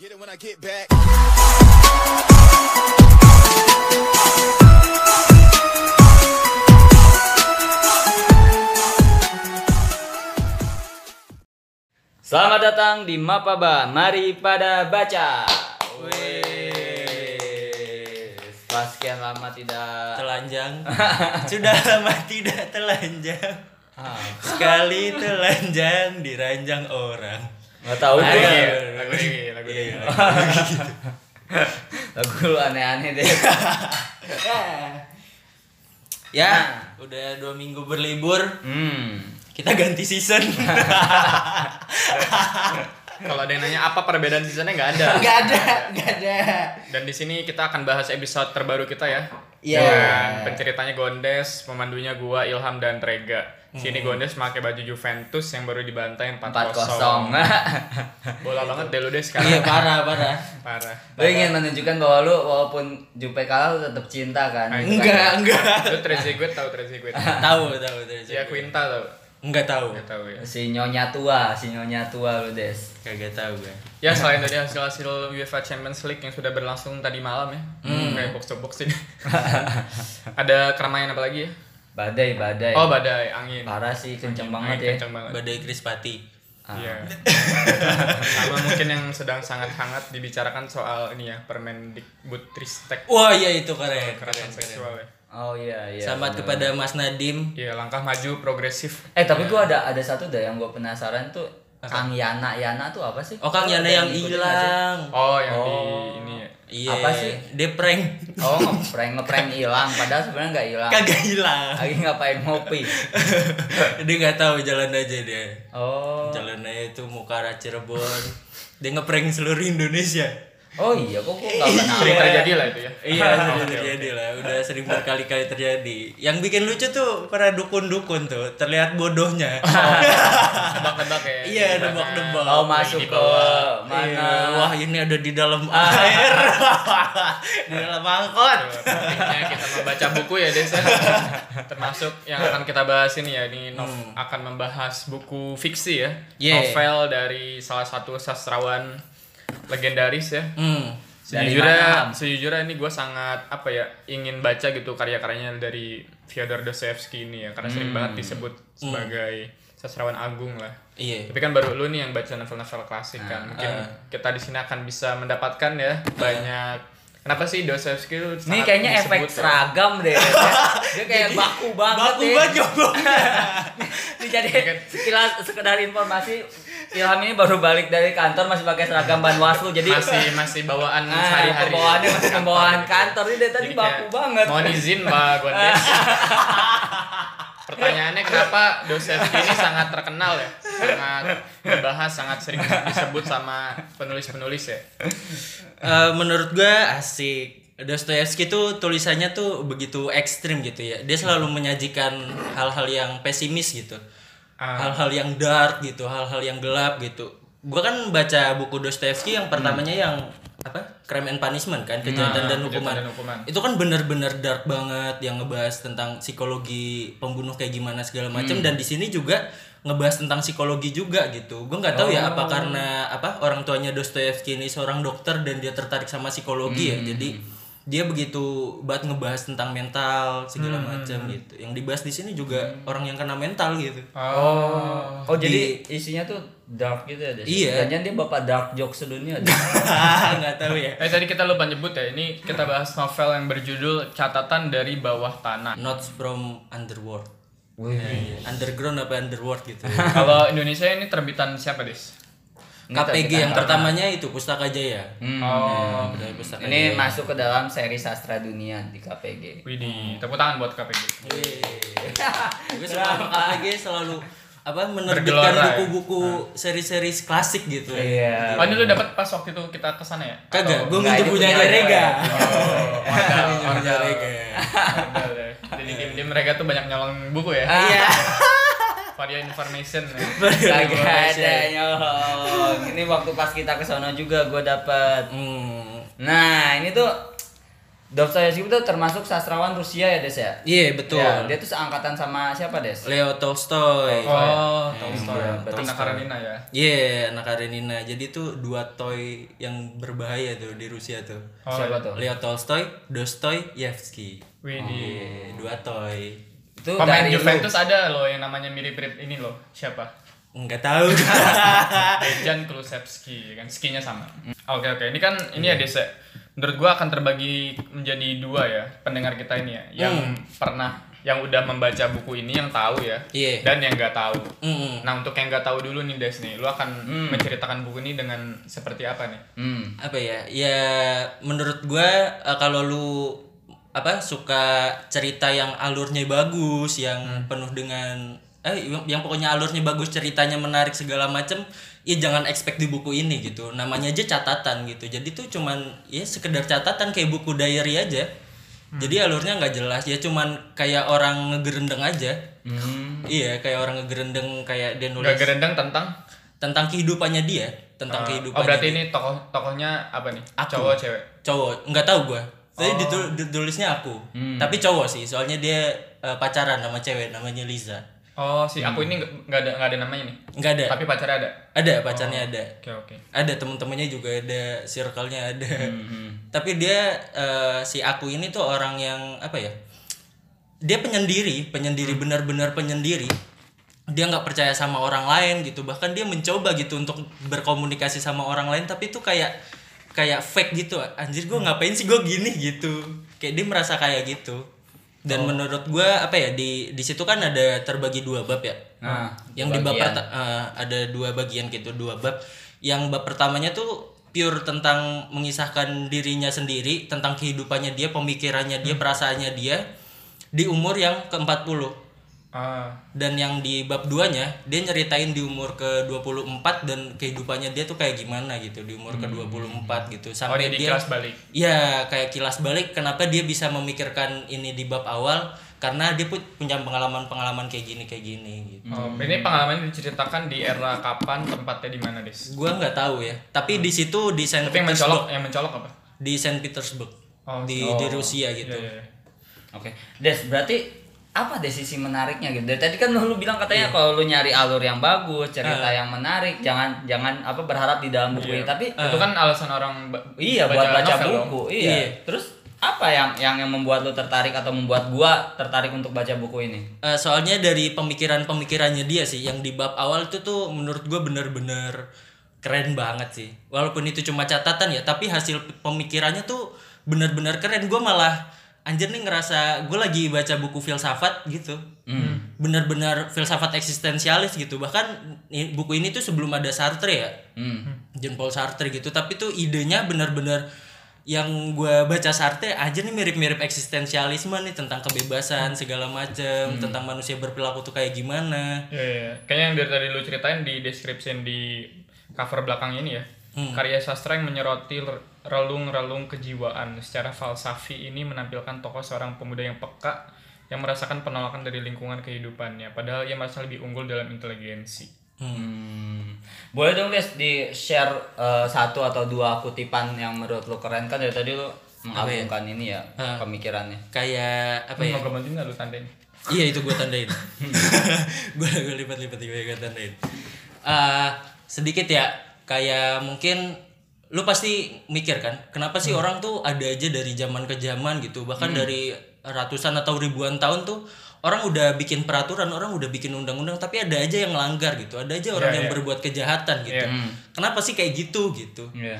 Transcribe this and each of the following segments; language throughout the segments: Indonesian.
Get it when I get back. Selamat datang di Mapaba. Mari pada baca. Setelah sekian lama tidak telanjang sudah lama tidak telanjang Ah, sekali telanjang diranjang orang nggak tahu Ayo, gue. lagu ini lagu ini Iya. Lagu lu aneh-aneh deh. ya udah dua minggu berlibur Hmm. kita ganti season kalau ada yang nanya apa perbedaan seasonnya nggak ada nggak ada nggak ada dan di sini kita akan bahas episode terbaru kita ya Iya. Dengan penceritanya Gondes pemandunya gua Ilham dan Rega. Sini Gondes pakai baju Juventus yang baru dibantai 4-0 Empat kosong. bola banget deh lu deh iya sekarang parah parah. Parah. Lu ingin menunjukkan bahwa lu walaupun Jupe kalah lu tetap cinta kan? Ah, enggak enggak. Lu Trezeguet tahu Trezeguet? Tahu tahu tahu ya Quinta tahu enggak tahu nggak tahu ya Si nyonya tua, si nyonya tua lu des. kagak tahu gue ya selain dari hasil hasil UEFA Champions League yang sudah berlangsung tadi malam ya kayak box to box ini ada keramaian apa lagi ya Badai, badai. oh badai angin Parah sih, kenceng Angin, banget angin ya. kenceng banget badai krispati Ah. Iya. Sama mungkin yang sedang sangat hangat dibicarakan soal ini ya Permendikbud Tristek wah iya itu keren kekerasan keren seksual ya. Oh iya iya. selamat bener. kepada Mas Nadim Iya langkah maju progresif. Eh tapi gua ada ada satu deh yang gua penasaran tuh Kang Yana Yana tuh apa sih? oh Kang Yana yang hilang Oh yang di Oh. ini ya. iya Apa sih? dia prank Oh ngeprank ngeprank hilang padahal sebenarnya nggak hilang. kagak hilang Lagi ngapain ngopi? dia nggak tahu jalan aja dia Oh. jalan aja itu arah Cirebon dia ngeprank seluruh Indonesia Oh iya kok gua nggak kenal. Sering terjadi lah itu ya. iya sering terjadi lah udah sering berkali-kali terjadi yang bikin lucu tuh para dukun-dukun tuh terlihat bodohnya Tebak-tebak ya. iya nebak-nebak Oh masuk ke mana? Iya, wah ini ada di dalam air di dalam angkot kita membaca buku ya Desa. Termasuk yang akan kita bahas ini ya ini nov akan membahas buku fiksi ya. Yeah. Novel dari salah satu sastrawan legendaris ya. hmm. Sejujurnya, sejujurnya ini gue sangat apa ya ingin baca gitu karya-karyanya dari Fyodor Dostoevsky ini ya karena sering banget disebut sebagai sastrawan agung lah. iya Tapi kan baru lu nih yang baca novel-novel klasik kan. Mungkin kita di sini akan bisa mendapatkan ya banyak. Kenapa sih Dostoevsky itu Ini kayaknya efek disebut ya? seragam deh. Dia kayak baku banget baku ya. banget Ini jadi sekilas sekedar informasi Ilham ini baru balik dari kantor masih pakai seragam Banwaslu jadi masih masih bawaan ah, sehari-hari. pembawaannya masih pembawaan kantor ini dari tadi Jadi baku kayak, banget. Mohon izin Mbak Gondes. Pertanyaannya kenapa Dostoevsky ini sangat terkenal ya? Sangat dibahas, sangat sering disebut sama penulis-penulis ya. Eh, menurut gua asik Dostoevsky tuh tulisannya tuh begitu ekstrim gitu ya dia selalu menyajikan hal-hal yang pesimis gitu Ah. hal-hal yang dark gitu hal-hal yang gelap gitu gua kan baca buku Dostoevsky yang pertamanya yang apa crime and punishment kan kejahatan dan Hmm. Ah, hukuman. Dan Hukuman. itu kan bener-bener dark banget yang ngebahas tentang psikologi pembunuh kayak gimana segala macam Hmm. dan di sini juga ngebahas tentang psikologi juga gitu gue nggak tahu ya Oh. apa karena apa orang tuanya Dostoevsky ini seorang dokter dan dia tertarik sama psikologi Hmm. ya jadi dia begitu banget ngebahas tentang mental segala Hmm. macam gitu yang dibahas di sini juga orang yang kena mental gitu Oh. Oh jadi isinya tuh dark gitu ya? Des? Iya. Jangan dia bapak dark jokes sedunia. Des? nggak tahu ya Eh tadi kita lupa nyebut ya, ini kita bahas novel yang berjudul Catatan dari Bawah Tanah. notes from underworld Wih. Iya, underground apa underworld gitu Kalau Indonesia ini terbitan siapa, Des? Ini KPG yang pertamanya itu Pustaka Jaya Hmm. Oh, Budaya Pustaka Ini Jaya. masuk ke dalam seri sastra dunia di KPG. Widih, tepuk tangan buat KPG. gue sama KPG selalu apa menerbitkan ya? buku-buku seri-seri klasik gitu Iya. Oh, ini lu dapat pas waktu itu kita ke sana ya? kagak gue ini punya Rega. Oh, Punya. Rega ya. Jadi diem-diem mereka tuh banyak nyolong buku ya. iya For your information. ya. Kagak ada nyolong. Ini waktu pas kita ke sono juga gue dapet. hmm. Nah ini tuh Dostoyevsky itu termasuk sastrawan Rusia ya Des ya? Iya, betul. Ya, dia tuh seangkatan sama siapa Des? Leo Tolstoy. Oh, Ya, Tolstoy. iya, Berarti Tolstoy. anak Karenina ya. Iya, anak Karenina. Jadi tuh dua toy yang berbahaya tuh di Rusia tuh. Oh, siapa tuh? Leo Tolstoy, Dostoyevsky. Widih. Iya, dua toy. Itu Pemain dari lu. Juventus ada loh yang namanya mirip-mirip ini loh. Siapa? Enggak tahu. Dejan Kulusevski kan skinya sama. Oke oke, ini kan ini ya Desa. Menurut gua akan terbagi menjadi dua ya pendengar kita ini ya, yang pernah yang udah membaca buku ini yang tahu ya, Iya. dan yang nggak tahu. Mm-mm. Nah untuk yang nggak tahu dulu nih Des nih, lu akan menceritakan buku ini dengan seperti apa nih? Hmm. apa ya ya menurut gua eh, kalau lu apa suka cerita yang alurnya bagus yang penuh dengan eh yang, yang pokoknya alurnya bagus ceritanya menarik segala macem ya jangan expect di buku ini gitu namanya aja catatan gitu jadi tuh cuman ya sekedar catatan kayak buku diary aja jadi alurnya nggak jelas ya cuman kayak orang ngegerendeng aja Hmm. iya kayak orang ngegerendeng kayak dia nulis Gak gerendang tentang tentang kehidupannya dia tentang uh, kehidupannya Oh berarti dia. ini tokoh tokohnya apa nih? Aku. Cowok cewek? cowok nggak tahu gua tadi ditul- ditulisnya aku. Tapi cowok sih soalnya dia eh, pacaran sama cewek namanya Liza. Oh si aku ini nggak ada nggak ada namanya nih. nggak ada. Tapi pacarnya ada. ada pacarnya ada. Oke oke. ada temen-temennya juga ada circle-nya ada. Tapi dia eh, si aku ini tuh orang yang apa ya dia penyendiri penyendiri benar-benar penyendiri. Dia nggak percaya sama orang lain gitu bahkan dia mencoba gitu untuk berkomunikasi sama orang lain tapi itu kayak kayak fake gitu anjir gue ngapain sih gue gini gitu. Kayak dia merasa kayak gitu. Dan menurut gue apa ya di di situ kan ada terbagi dua bab ya. Nah, yang di bab eh, ada dua bagian gitu dua bab. Yang bab pertamanya tuh pure tentang mengisahkan dirinya sendiri tentang kehidupannya dia pemikirannya dia perasaannya dia di umur yang ke 40 Ah. dan yang di bab 2 nya dia nyeritain di umur ke 24 dan kehidupannya dia tuh kayak gimana gitu di umur ke 24 gitu Oh sampai jadi dia kelas balik. ya kayak kilas balik kenapa dia bisa memikirkan ini di bab awal karena dia pun punya pengalaman-pengalaman kayak gini kayak gini gitu Oh, ini pengalaman diceritakan di era kapan, tempatnya di mana, Des? gua nggak tahu ya tapi di situ di Saint Tapi yang Petersburg mencolok, yang mencolok apa? di Saint Petersburg Oh, di di Rusia gitu Iya, iya, iya. Oke. Des, berarti apa deh sisi menariknya gitu? Dari tadi kan lu bilang katanya kalau lu nyari alur yang bagus, cerita yang menarik, jangan jangan apa berharap di dalam buku ini. Tapi Itu kan alasan orang iya buat baca novel dong. buku. Iya. Iya. Terus apa yang yang yang membuat lu tertarik atau membuat gua tertarik untuk baca buku ini? Eh, soalnya dari pemikiran-pemikirannya dia sih yang di bab awal itu tuh menurut gue bener-bener keren banget sih walaupun itu cuma catatan ya tapi hasil pemikirannya tuh bener-bener keren gue malah anjir nih ngerasa gue lagi baca buku filsafat gitu bener-bener filsafat eksistensialis gitu bahkan buku ini tuh sebelum ada Sartre ya Hmm. Jean Paul Sartre gitu tapi tuh idenya bener-bener yang gue baca Sartre aja nih mirip-mirip eksistensialisme nih tentang kebebasan segala macem tentang manusia berperilaku tuh kayak gimana Iya, iya. Kayaknya yang dari tadi lu ceritain di description di cover belakang ini ya. Hmm. Karya sastra yang menyoroti relung-relung kejiwaan secara falsafi ini menampilkan tokoh seorang pemuda yang peka yang merasakan penolakan dari lingkungan kehidupannya padahal ia merasa lebih unggul dalam inteligensi. Hmm. Boleh dong Des di share eh, satu atau dua kutipan yang menurut lu keren kan dari tadi lu mengagumkan ini ya Ah. pemikirannya. kayak apa ya gue nggak lu tandain? iya itu gue tandain gue gue lipat-lipat gue tandain Eh, sedikit ya kayak mungkin lu pasti mikir kan kenapa sih orang tuh ada aja dari zaman ke zaman gitu bahkan dari ratusan atau ribuan tahun tuh orang udah bikin peraturan orang udah bikin undang-undang tapi ada aja yang langgar gitu ada aja orang Iya, yang iya. berbuat kejahatan gitu Iya. kenapa sih kayak gitu gitu Iya.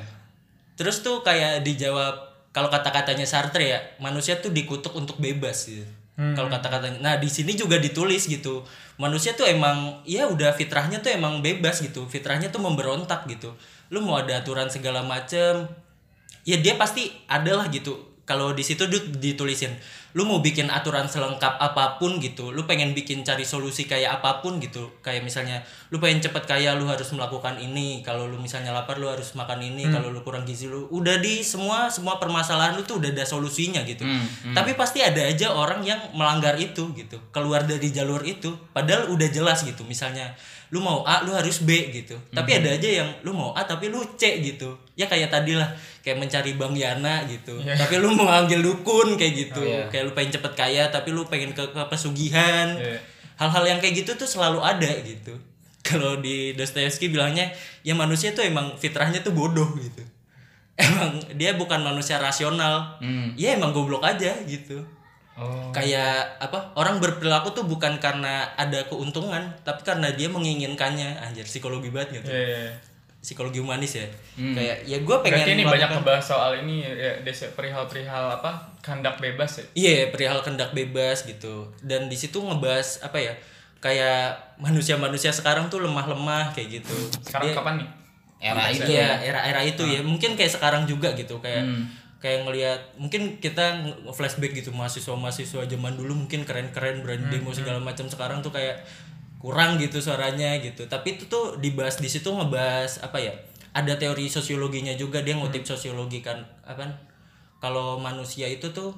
Terus tuh kayak dijawab kalau kata-katanya Sartre ya, manusia tuh dikutuk untuk bebas gitu. Kalau kata-katanya. Nah, di sini juga ditulis gitu. Manusia tuh emang ya udah fitrahnya tuh emang bebas gitu. Fitrahnya tuh memberontak gitu. Lu mau ada aturan segala macem ya dia pasti adalah gitu. Kalau di situ ditulisin, lu mau bikin aturan selengkap apa pun gitu, lu pengen bikin cari solusi kayak apa pun gitu, kayak misalnya lu pengen cepet kaya, lu harus melakukan ini, kalau lu misalnya lapar lu harus makan ini, kalau lu kurang gizi lu udah di semua semua permasalahan lu tuh udah ada solusinya gitu. Tapi pasti ada aja orang yang melanggar itu gitu, keluar dari jalur itu, padahal udah jelas gitu, misalnya lu mau A lu harus B gitu. Tapi ada aja yang lu mau A tapi lu C gitu. Ya kayak tadi lah kayak mencari Bang Yana gitu. Iya. tapi lu mau ambil dukun kayak gitu. Oh, iya. kayak lu pengen cepet kaya tapi lu pengen ke, ke pesugihan. Iya. hal-hal yang kayak gitu tuh selalu ada gitu. Kalau di Dostoevsky bilangnya ya manusia tuh emang fitrahnya tuh bodoh gitu. Emang dia bukan manusia rasional. Hmm. ya emang goblok aja gitu Oh. kayak apa orang berperilaku tuh bukan karena ada keuntungan tapi karena dia menginginkannya anjir psikologi banget gitu Iya, iya, iya. psikologi humanis ya kayak ya gue pengen Berarti ini banyak melakukan- ngebahas soal ini ya, Des, perihal-perihal apa? Kehendak bebas ya. Iya, perihal kendak bebas gitu. Dan di situ ngebahas apa ya? Kayak manusia-manusia sekarang tuh lemah-lemah kayak gitu. Sekarang Dia- kapan nih? Era itu ya. era-era itu ya. Mungkin kayak sekarang juga gitu, kayak kayak ngelihat mungkin kita flashback gitu mahasiswa-mahasiswa zaman dulu mungkin keren-keren berani demo segala macam sekarang tuh kayak kurang gitu suaranya gitu. Tapi itu tuh dibahas di situ ngebahas apa ya? Ada teori sosiologinya juga dia ngutip sosiologi kan apa? Kalau manusia itu tuh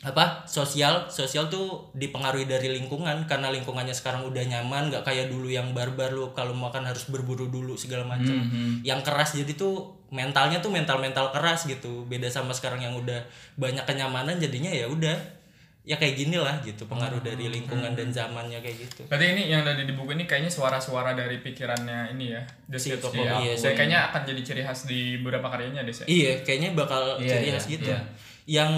apa sosial sosial tuh dipengaruhi dari lingkungan karena lingkungannya sekarang udah nyaman nggak kayak dulu yang barbar lu kalau makan harus berburu dulu segala macam yang keras jadi tuh mentalnya tuh mental mental keras gitu beda sama sekarang yang udah banyak kenyamanan jadinya ya udah ya kayak gini lah gitu pengaruh dari lingkungan dan zamannya kayak gitu Berarti ini yang ada di buku ini kayaknya suara-suara dari pikirannya ini ya. Dostoevsky ya. iya, Dan kayaknya akan jadi ciri khas di beberapa karyanya ya. Iya, kayaknya bakal Iya, ciri iya, khas gitu. iya. Yang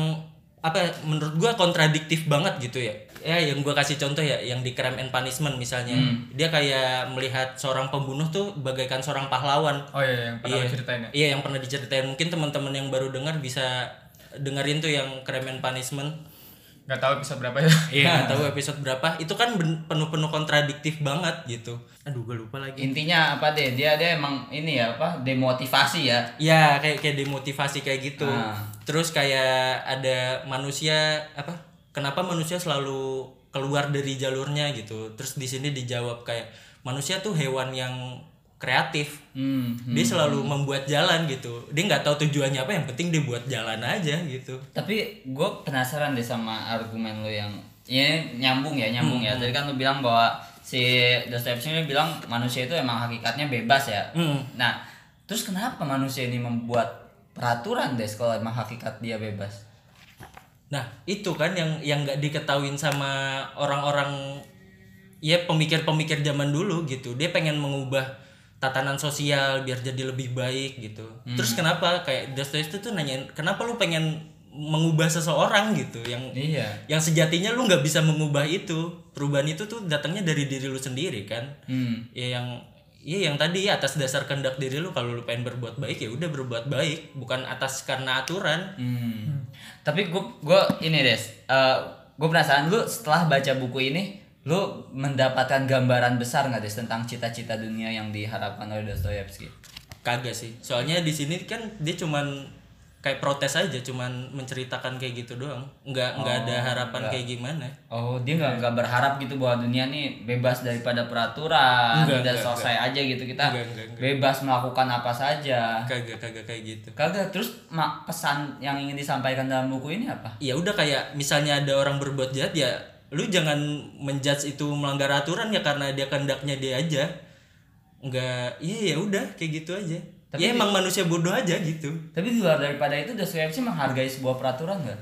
apa menurut gua kontradiktif banget gitu ya. Ya yang gua kasih contoh ya, yang di Crime and Punishment misalnya. Hmm. Dia kayak melihat seorang pembunuh tuh bagaikan seorang pahlawan. Oh iya yang pernah Iya. lu ceritain ya. Iya, yang pernah diceritain. Mungkin teman-teman yang baru dengar bisa dengerin tuh yang Crime and Punishment. Gak tahu episode berapa ya. Iya, nggak tahu episode berapa. Itu kan penuh-penuh kontradiktif banget gitu. Aduh, gue lupa lagi. Intinya apa deh? Dia dia emang ini ya apa? Demotivasi ya. Ya kayak kayak demotivasi kayak gitu. Ah. Terus kayak ada manusia apa? Kenapa manusia selalu keluar dari jalurnya gitu? Terus di sini dijawab kayak manusia tuh hewan yang kreatif. Hmm. Dia selalu membuat jalan gitu. Dia nggak tahu tujuannya apa. Yang penting dia buat jalan aja gitu. Tapi gue penasaran deh sama argumen lo yang ini nyambung ya nyambung ya. Tadi kan lo bilang bahwa si Dostoevsky ini bilang manusia itu emang hakikatnya bebas ya. Hmm. Nah, terus kenapa manusia ini membuat peraturan des kalau emang hakikat dia bebas? Nah itu kan yang yang nggak diketahuin sama orang-orang ya pemikir-pemikir zaman dulu gitu. Dia pengen mengubah tatanan sosial biar jadi lebih baik gitu. Terus kenapa kayak Dostoevsky tuh nanyain kenapa lu pengen mengubah seseorang gitu yang Iya. yang sejatinya lu nggak bisa mengubah itu perubahan itu tuh datangnya dari diri lu sendiri kan Hmm. ya yang ya yang tadi atas dasar kehendak diri lu kalau lu pengen berbuat baik ya udah berbuat baik bukan atas karena aturan Hmm. Tapi gue gue ini des, gue penasaran lu setelah baca buku ini, lu mendapatkan gambaran besar nggak des tentang cita-cita dunia yang diharapkan oleh Dostoevsky? kagak sih soalnya di sini kan dia cuman kayak protes aja cuman menceritakan kayak gitu doang nggak nggak ada harapan kayak gimana Oh dia nggak nggak berharap gitu bahwa dunia nih bebas daripada peraturan, Enggak, udah enggak, selesai aja gitu kita Enggak, enggak, enggak. bebas melakukan apa saja. kagak kagak kayak gitu Kagak terus mak pesan yang ingin disampaikan dalam buku ini apa? ya udah kayak misalnya ada orang berbuat jahat ya lu jangan menjudge itu melanggar aturan ya karena dia kehendaknya dia aja nggak iya ya udah kayak gitu aja Tapi ya emang manusia bodoh aja gitu Tapi di luar daripada itu Dostoevsky menghargai sebuah peraturan nggak?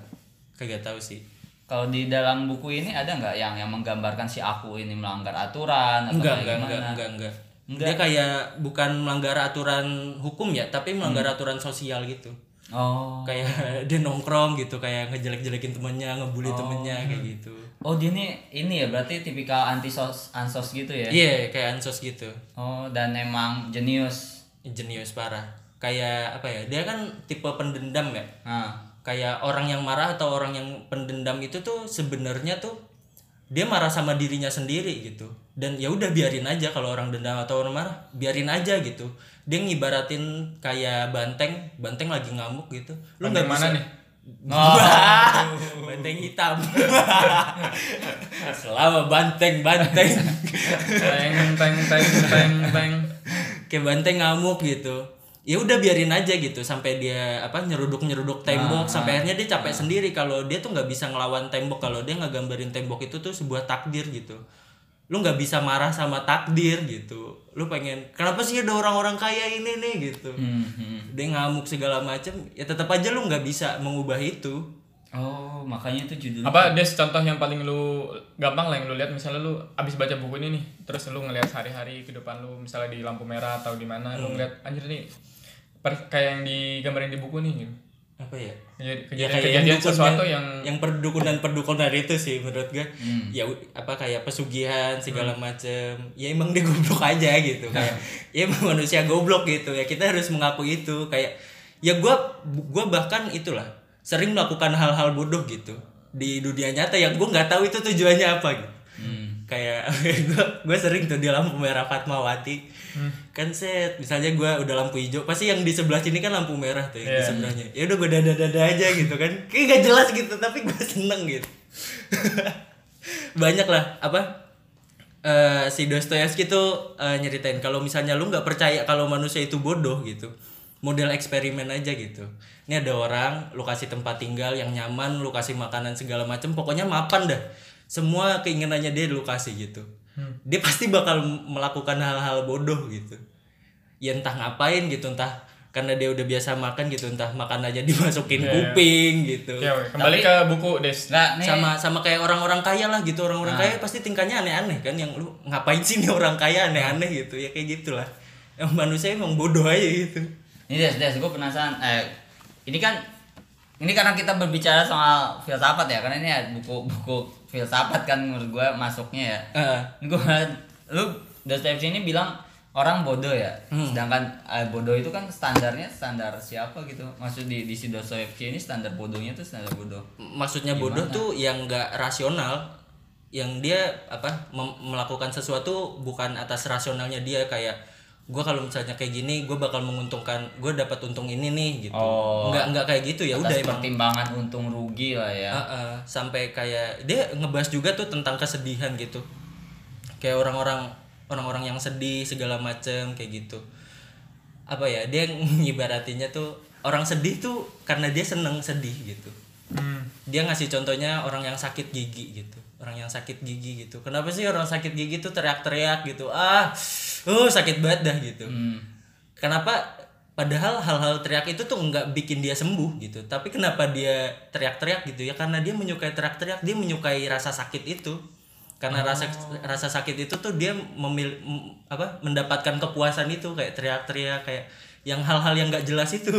kagak tahu sih Kalau di dalam buku ini ada nggak yang yang menggambarkan si aku ini melanggar aturan atau enggak enggak gimana? enggak enggak enggak Enggak. dia kayak bukan melanggar aturan hukum ya tapi melanggar Hmm. aturan sosial gitu Oh. kayak dia nongkrong gitu kayak ngejelek-jelekin temennya ngebully temennya kayak gitu. Oh dia nih ini ya berarti tipikal anti sos ansos gitu ya? iya kayak ansos gitu. Oh dan emang jenius. jenius parah. Kayak apa ya dia kan tipe pendendam ya? Nah, kayak orang yang marah atau orang yang pendendam itu tuh sebenarnya tuh dia marah sama dirinya sendiri gitu. Dan ya udah biarin aja kalau orang dendam atau orang marah biarin aja gitu dia ngibaratin kayak banteng banteng lagi ngamuk gitu. Lu nggak mana bisa. nih? Oh. banteng hitam. Selama banteng banteng. Teng teng teng teng teng. kayak banteng ngamuk gitu. Ya udah biarin aja gitu sampai dia apa nyeruduk nyeruduk tembok sampai akhirnya dia capek sendiri. Kalau dia tuh nggak bisa ngelawan tembok. Kalau dia nggak gambarin tembok itu tuh sebuah takdir gitu lu nggak bisa marah sama takdir gitu. Lu pengen kenapa sih ada orang-orang kaya ini nih gitu. Hmm, hmm. dia ngamuk segala macem ya tetap aja lu nggak bisa mengubah itu. Oh, makanya itu judulnya. apa des contoh yang paling lu gampang lah yang lu lihat? Misalnya lu abis baca buku ini nih terus lu ngelihat sehari-hari kehidupan lu misalnya di lampu merah atau di mana lu ngeliat anjir nih per- kayak yang digambarin di buku nih gitu apa ya? Kejadian- ya kejadian, kayak kejadian yang sesuatu yang yang perdukunan perdukunan itu sih menurut gue ya u- apa kayak pesugihan segala macem. Ya emang dia goblok aja gitu. Kayak ya emang manusia goblok gitu. Ya kita harus mengakui itu. Kayak ya gue gua bahkan itulah sering melakukan hal-hal bodoh gitu di dunia nyata yang gue nggak tahu itu tujuannya apa gitu. Hmm. Kayak gue gue sering tuh di lampu merah Fatmawati kan set misalnya gue udah lampu hijau pasti yang di sebelah sini kan lampu merah tuh yang di Iya. sebelahnya. Ya udah gue dada dada aja gitu kan. Kayak gak jelas gitu tapi gue seneng gitu. Banyak lah apa eh si Dostoyevsky tuh eh, nyeritain kalau misalnya lu nggak percaya kalau manusia itu bodoh gitu model eksperimen aja gitu. Ini ada orang lu kasih tempat tinggal yang nyaman lu kasih makanan segala macem pokoknya mapan dah semua keinginannya dia lu kasih gitu dia pasti bakal melakukan hal-hal bodoh gitu ya entah ngapain gitu entah karena dia udah biasa makan gitu entah makan aja dimasukin Iya. kuping gitu ya oke. kembali Tapi- ke buku des Nggak, nih. sama sama kayak orang-orang kaya lah gitu orang-orang Nah. kaya pasti tingkahnya aneh-aneh kan yang lu ngapain sih nih orang kaya aneh-aneh gitu ya kayak gitulah yang manusia emang bodoh aja gitu Ini Des, Des, gue penasaran. Eh, ini kan ini karena kita berbicara soal filsafat ya, karena ini ya buku-buku filsafat kan menurut gue masuknya ya. Heeh. Ini gue lu Dostoyevsky ini bilang orang bodoh ya. Sedangkan eh, bodoh itu kan standarnya standar siapa gitu. Maksud di di si Dostoyevsky ini standar bodohnya tuh standar bodoh. maksudnya bodoh tuh yang nggak rasional yang dia apa melakukan sesuatu bukan atas rasionalnya dia kayak gue kalau misalnya kayak gini gue bakal menguntungkan gue dapat untung ini nih gitu. Oh. nggak nggak kayak gitu ya udah emang. pertimbangan untung rugi lah ya. Heeh, sampai kayak dia ngebahas juga tuh tentang kesedihan gitu. Kayak orang-orang orang-orang yang sedih segala macem kayak gitu. Apa ya dia ngibaratinnya tuh orang sedih tuh karena dia seneng sedih gitu. Hmm. dia ngasih contohnya orang yang sakit gigi gitu. Orang yang sakit gigi gitu. Kenapa sih orang sakit gigi tuh teriak-teriak gitu? Ah uh sakit banget dah gitu Hmm. kenapa padahal hal-hal teriak itu tuh nggak bikin dia sembuh gitu tapi kenapa dia teriak-teriak gitu ya karena dia menyukai teriak-teriak dia menyukai rasa sakit itu karena rasa rasa sakit itu tuh dia memil apa mendapatkan kepuasan itu kayak teriak-teriak kayak yang hal-hal yang nggak jelas itu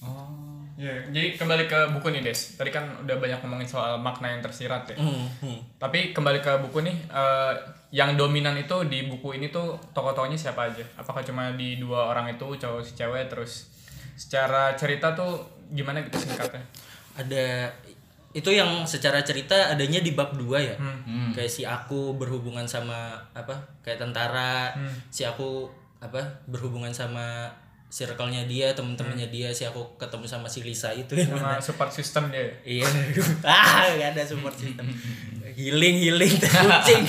Oh. Ya, jadi kembali ke buku nih Des. Tadi kan udah banyak ngomongin soal makna yang tersirat ya. Hmm, hmm. Tapi kembali ke buku nih, eh, yang dominan itu di buku ini tuh tokoh-tokohnya siapa aja? Apakah cuma di dua orang itu cowok si cewek terus secara cerita tuh gimana gitu singkatnya? ada itu yang secara cerita adanya di bab 2 ya Hmm. kayak si aku berhubungan sama apa kayak tentara Hmm. si aku apa berhubungan sama circle-nya dia temen-temennya dia si aku ketemu sama si Lisa itu yang Sama mana support system dia. iya. Ah gak ada support system. Healing healing kucing.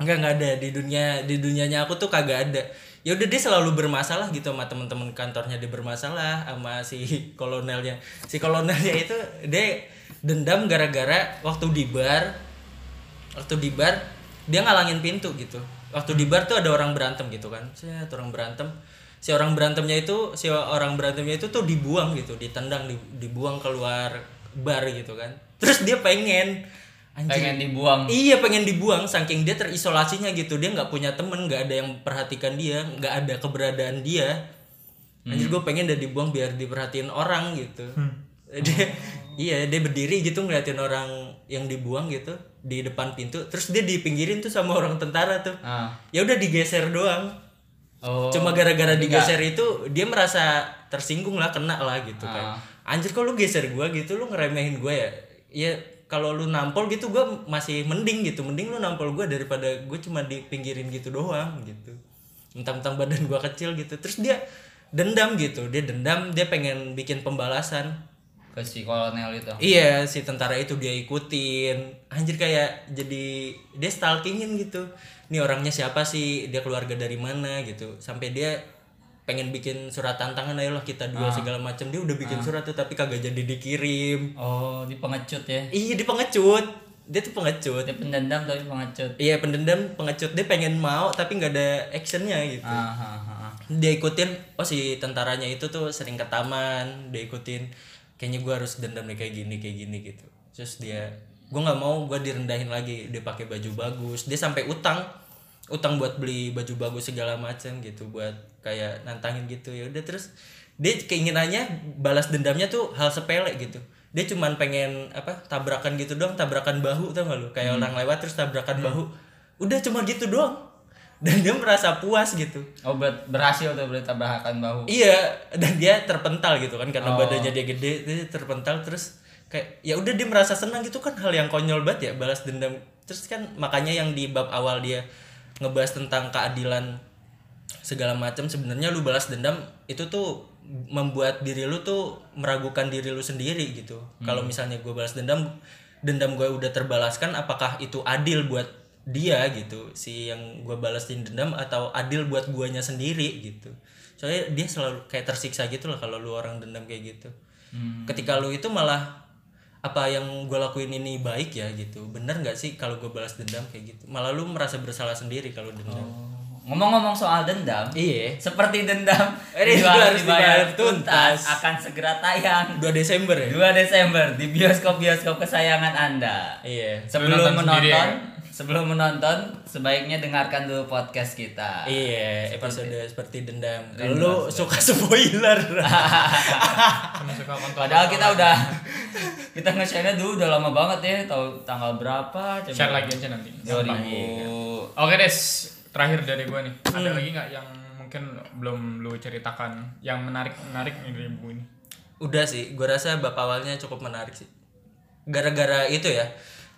Enggak enggak ada. Di dunia di dunianya aku tuh kagak ada. Ya udah dia selalu bermasalah gitu sama temen-temen kantornya dia bermasalah sama si kolonelnya. Si kolonelnya itu dia dendam gara-gara waktu di bar waktu di bar dia ngalangin pintu gitu waktu di bar tuh ada orang berantem gitu kan. Set, orang berantem. Si orang berantemnya itu si orang berantemnya itu tuh dibuang gitu ditendang di- dibuang keluar bar gitu kan. Terus dia pengen. Anjing. Pengen dibuang. Iya pengen dibuang. Saking dia terisolasinya gitu. Dia nggak punya temen nggak ada yang perhatikan dia nggak ada keberadaan dia. Anjir gue pengen dia dibuang biar diperhatiin orang gitu. Dia iya dia berdiri gitu ngeliatin orang yang dibuang gitu di depan pintu terus dia dipinggirin tuh sama orang tentara tuh. Ah. ya udah digeser doang. Oh. cuma gara-gara digeser itu dia merasa tersinggung lah kena lah gitu kan. Ah. anjir kok lu geser gua gitu? Lu ngeremehin gua ya? Ya kalau lu nampol gitu gua masih mending gitu. Mending lu nampol gua daripada gue cuma dipinggirin gitu doang gitu. Mentang-mentang badan gua kecil gitu. Terus dia dendam gitu. Dia dendam dia pengen bikin pembalasan ke si kolonel itu. Iya si tentara itu dia ikutin. Anjir kayak jadi dia stalkingin gitu. Ini orangnya siapa sih? Dia keluarga dari mana gitu. Sampai dia pengen bikin surat tantangan ayolah kita dua segala macam Dia udah bikin surat tuh tapi kagak jadi dikirim. Oh, di pengecut ya. Iya di pengecut. Dia tuh pengecut. Dia pendendam tapi pengecut. iya pendendam pengecut. Dia pengen mau tapi nggak ada actionnya gitu. Ah, ah, ah, ah. dia ikutin oh si tentaranya itu tuh sering ke taman. Dia ikutin kayaknya gue harus dendam nih kayak gini kayak gini gitu. Terus dia gue nggak mau gue direndahin lagi dia pakai baju bagus. Dia sampai utang utang buat beli baju bagus segala macam gitu buat kayak nantangin gitu. Ya udah terus dia keinginannya balas dendamnya tuh hal sepele gitu. Dia cuman pengen apa tabrakan gitu doang tabrakan bahu tau gak lu? Kayak orang lewat terus tabrakan bahu. Udah cuma gitu doang dan dia merasa puas gitu Oh ber- berhasil tuh berarti tabrakan bahu. Iya, dan dia terpental gitu kan karena Oh. badannya dia gede, dia terpental terus kayak ya udah dia merasa senang gitu kan hal yang konyol banget ya balas dendam. Terus kan makanya yang di bab awal dia ngebahas tentang keadilan segala macam sebenarnya lu balas dendam itu tuh membuat diri lu tuh meragukan diri lu sendiri gitu. Kalau misalnya gue balas dendam, dendam gue udah terbalaskan apakah itu adil buat dia gitu si yang gue balasin dendam atau adil buat guanya sendiri gitu. Soalnya dia selalu kayak tersiksa gitu lah kalau lu orang dendam kayak gitu. Ketika lu itu malah apa yang gue lakuin ini baik ya gitu bener nggak sih kalau gue balas dendam kayak gitu? Malah lu merasa bersalah sendiri kalau dendam. Ngomong-ngomong soal dendam, iya. seperti dendam Eh, dua itu harus dibayar tuntas. tuntas. akan segera tayang. 2 Desember ya? 2 Desember di bioskop-bioskop kesayangan Anda. iya. Sebelum sendiri menonton, ya? Sebelum menonton sebaiknya dengarkan dulu podcast kita. iya episode seperti dendam kalau lu suka spoiler suka. Padahal kita udah kita nge-share dulu udah lama banget ya, tahu tanggal berapa coba. share lagi aja nanti. 2000. Oke Des, terakhir dari gue nih. Hmm. Ada lagi nggak yang mungkin belum lu ceritakan yang menarik menarik nih dari buku ini? Udah sih, gue rasa bab awalnya cukup menarik sih. Gara-gara itu ya,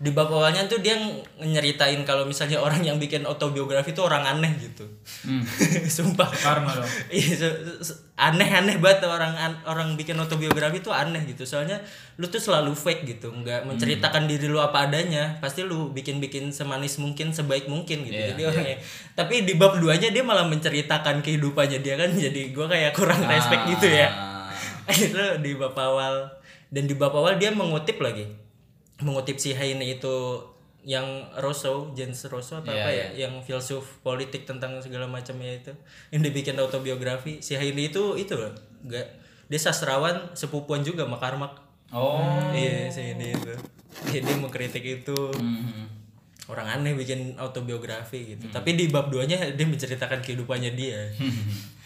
di bab awalnya tuh dia nyeritain kalau misalnya orang yang bikin autobiografi tuh orang aneh gitu. Hmm. Sumpah. Karma dong. Iya, se- aneh-aneh banget orang an- orang bikin autobiografi tuh aneh gitu. Soalnya lu tuh selalu fake gitu, nggak menceritakan diri lu apa adanya. Pasti lu bikin-bikin semanis mungkin, sebaik mungkin gitu. Iya, Jadi orangnya. Tapi di bab duanya dia malah menceritakan kehidupannya dia kan. Jadi gua kayak kurang respect gitu ya itu di bab awal dan di bab awal dia mengutip lagi mengutip si Heine itu yang Rousseau James Rousseau apa Iya, apa ya yang filsuf politik tentang segala macamnya itu yang dibikin autobiografi si Heine itu itu loh enggak dia sastrawan sepupuan juga sama Karmak. Oh. iya si Heine itu. Iya, dia mengkritik itu. Hmm. orang aneh bikin autobiografi gitu. Tapi di bab 2 nya dia menceritakan kehidupannya dia.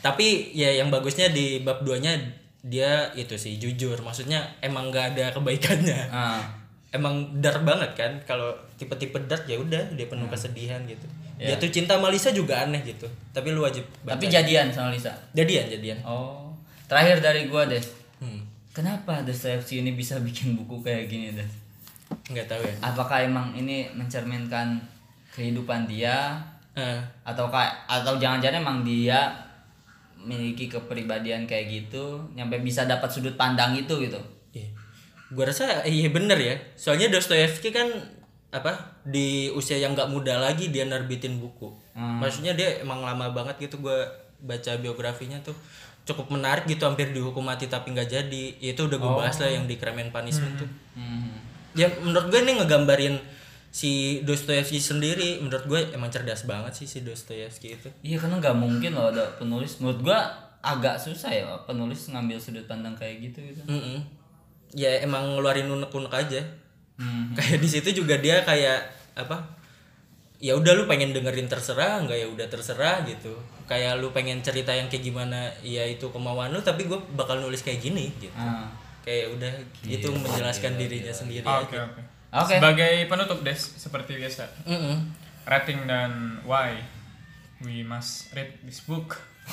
Tapi ya yang bagusnya di bab 2 nya dia itu sih jujur. Maksudnya emang gak ada kebaikannya. Ah. Emang dark banget kan kalau tipe-tipe dark ya udah dia penuh kesedihan gitu jatuh cinta sama Lisa juga aneh gitu tapi lu wajib baca. Tapi jadian sama Lisa. jadian jadian Oh. Terakhir dari gua, Des. hmm. Kenapa Dostoevsky ini bisa bikin buku kayak gini, Des? nggak tahu ya Apakah emang ini mencerminkan kehidupan dia Eh, atau kayak atau jangan-jangan emang dia memiliki kepribadian kayak gitu nyampe bisa dapat sudut pandang itu gitu. Gua rasa iya bener ya. Soalnya Dostoevsky kan apa di usia yang nggak muda lagi dia nerbitin buku. Hmm. Maksudnya dia emang lama banget gitu gua baca biografinya tuh cukup menarik gitu hampir dihukum mati tapi nggak jadi. Itu udah gue bahas lah yang di Crime and Punishment tuh. Hmm. Ya menurut gue ini ngegambarin si Dostoevsky sendiri menurut gue emang cerdas banget sih si Dostoevsky itu. Iya karena nggak mungkin loh ada penulis menurut gua agak susah ya penulis ngambil sudut pandang kayak gitu gitu. Mm-mm. Ya emang ngeluarin unek-unek aja. Hmm. kayak di situ juga dia kayak apa ya udah lu pengen dengerin terserah nggak ya udah terserah gitu kayak lu pengen cerita yang kayak gimana ya itu kemauan lu tapi gue bakal nulis kayak gini gitu Ah. kayak udah itu menjelaskan dirinya sendiri Oke aja oke. Oke. Sebagai penutup Des, seperti biasa, Mm-mm. rating dan why we must read this book.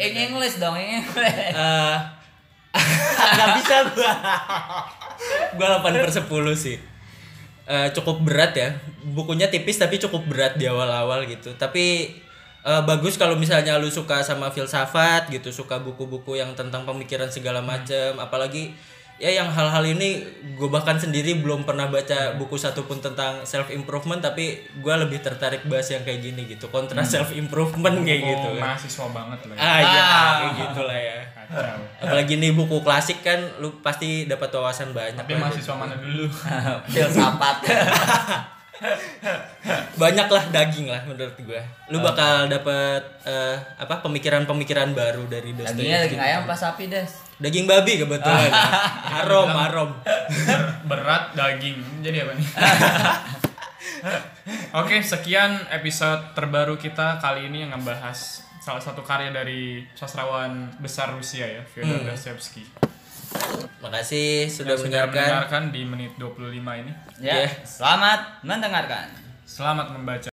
In English dong, in English. Eh, nggak bisa gua. Gua 8 per 10 sih. Eh, cukup berat ya. Bukunya tipis tapi cukup berat di awal-awal gitu. Tapi eh, bagus kalau misalnya lu suka sama filsafat gitu suka buku-buku yang tentang pemikiran segala macam apalagi ya yang hal-hal ini gue bahkan sendiri belum pernah baca buku satupun tentang self improvement tapi gue lebih tertarik bahas yang kayak gini gitu kontra self improvement kayak gitu Oh, kan. mahasiswa banget loh ya. ah iya Ah. kayak gitu lah ya Kacau. apalagi nih buku klasik kan lu pasti dapat wawasan banyak Tapi lah. mahasiswa mana dulu? filsafat banyak lah daging lah menurut gue lu bakal dapat eh, apa pemikiran-pemikiran baru dari dagingnya Dostoyevsky daging ayam pas sapi des daging babi kebetulan harom harom Ber- berat daging. Jadi apa nih? Oke, sekian episode terbaru kita kali ini yang ngebahas salah satu karya dari sastrawan besar Rusia ya, Fyodor Dostoevsky. makasih sudah Yang sudah mendengarkan mendengarkan di menit 25 ini. ya Iya. selamat mendengarkan Selamat membaca.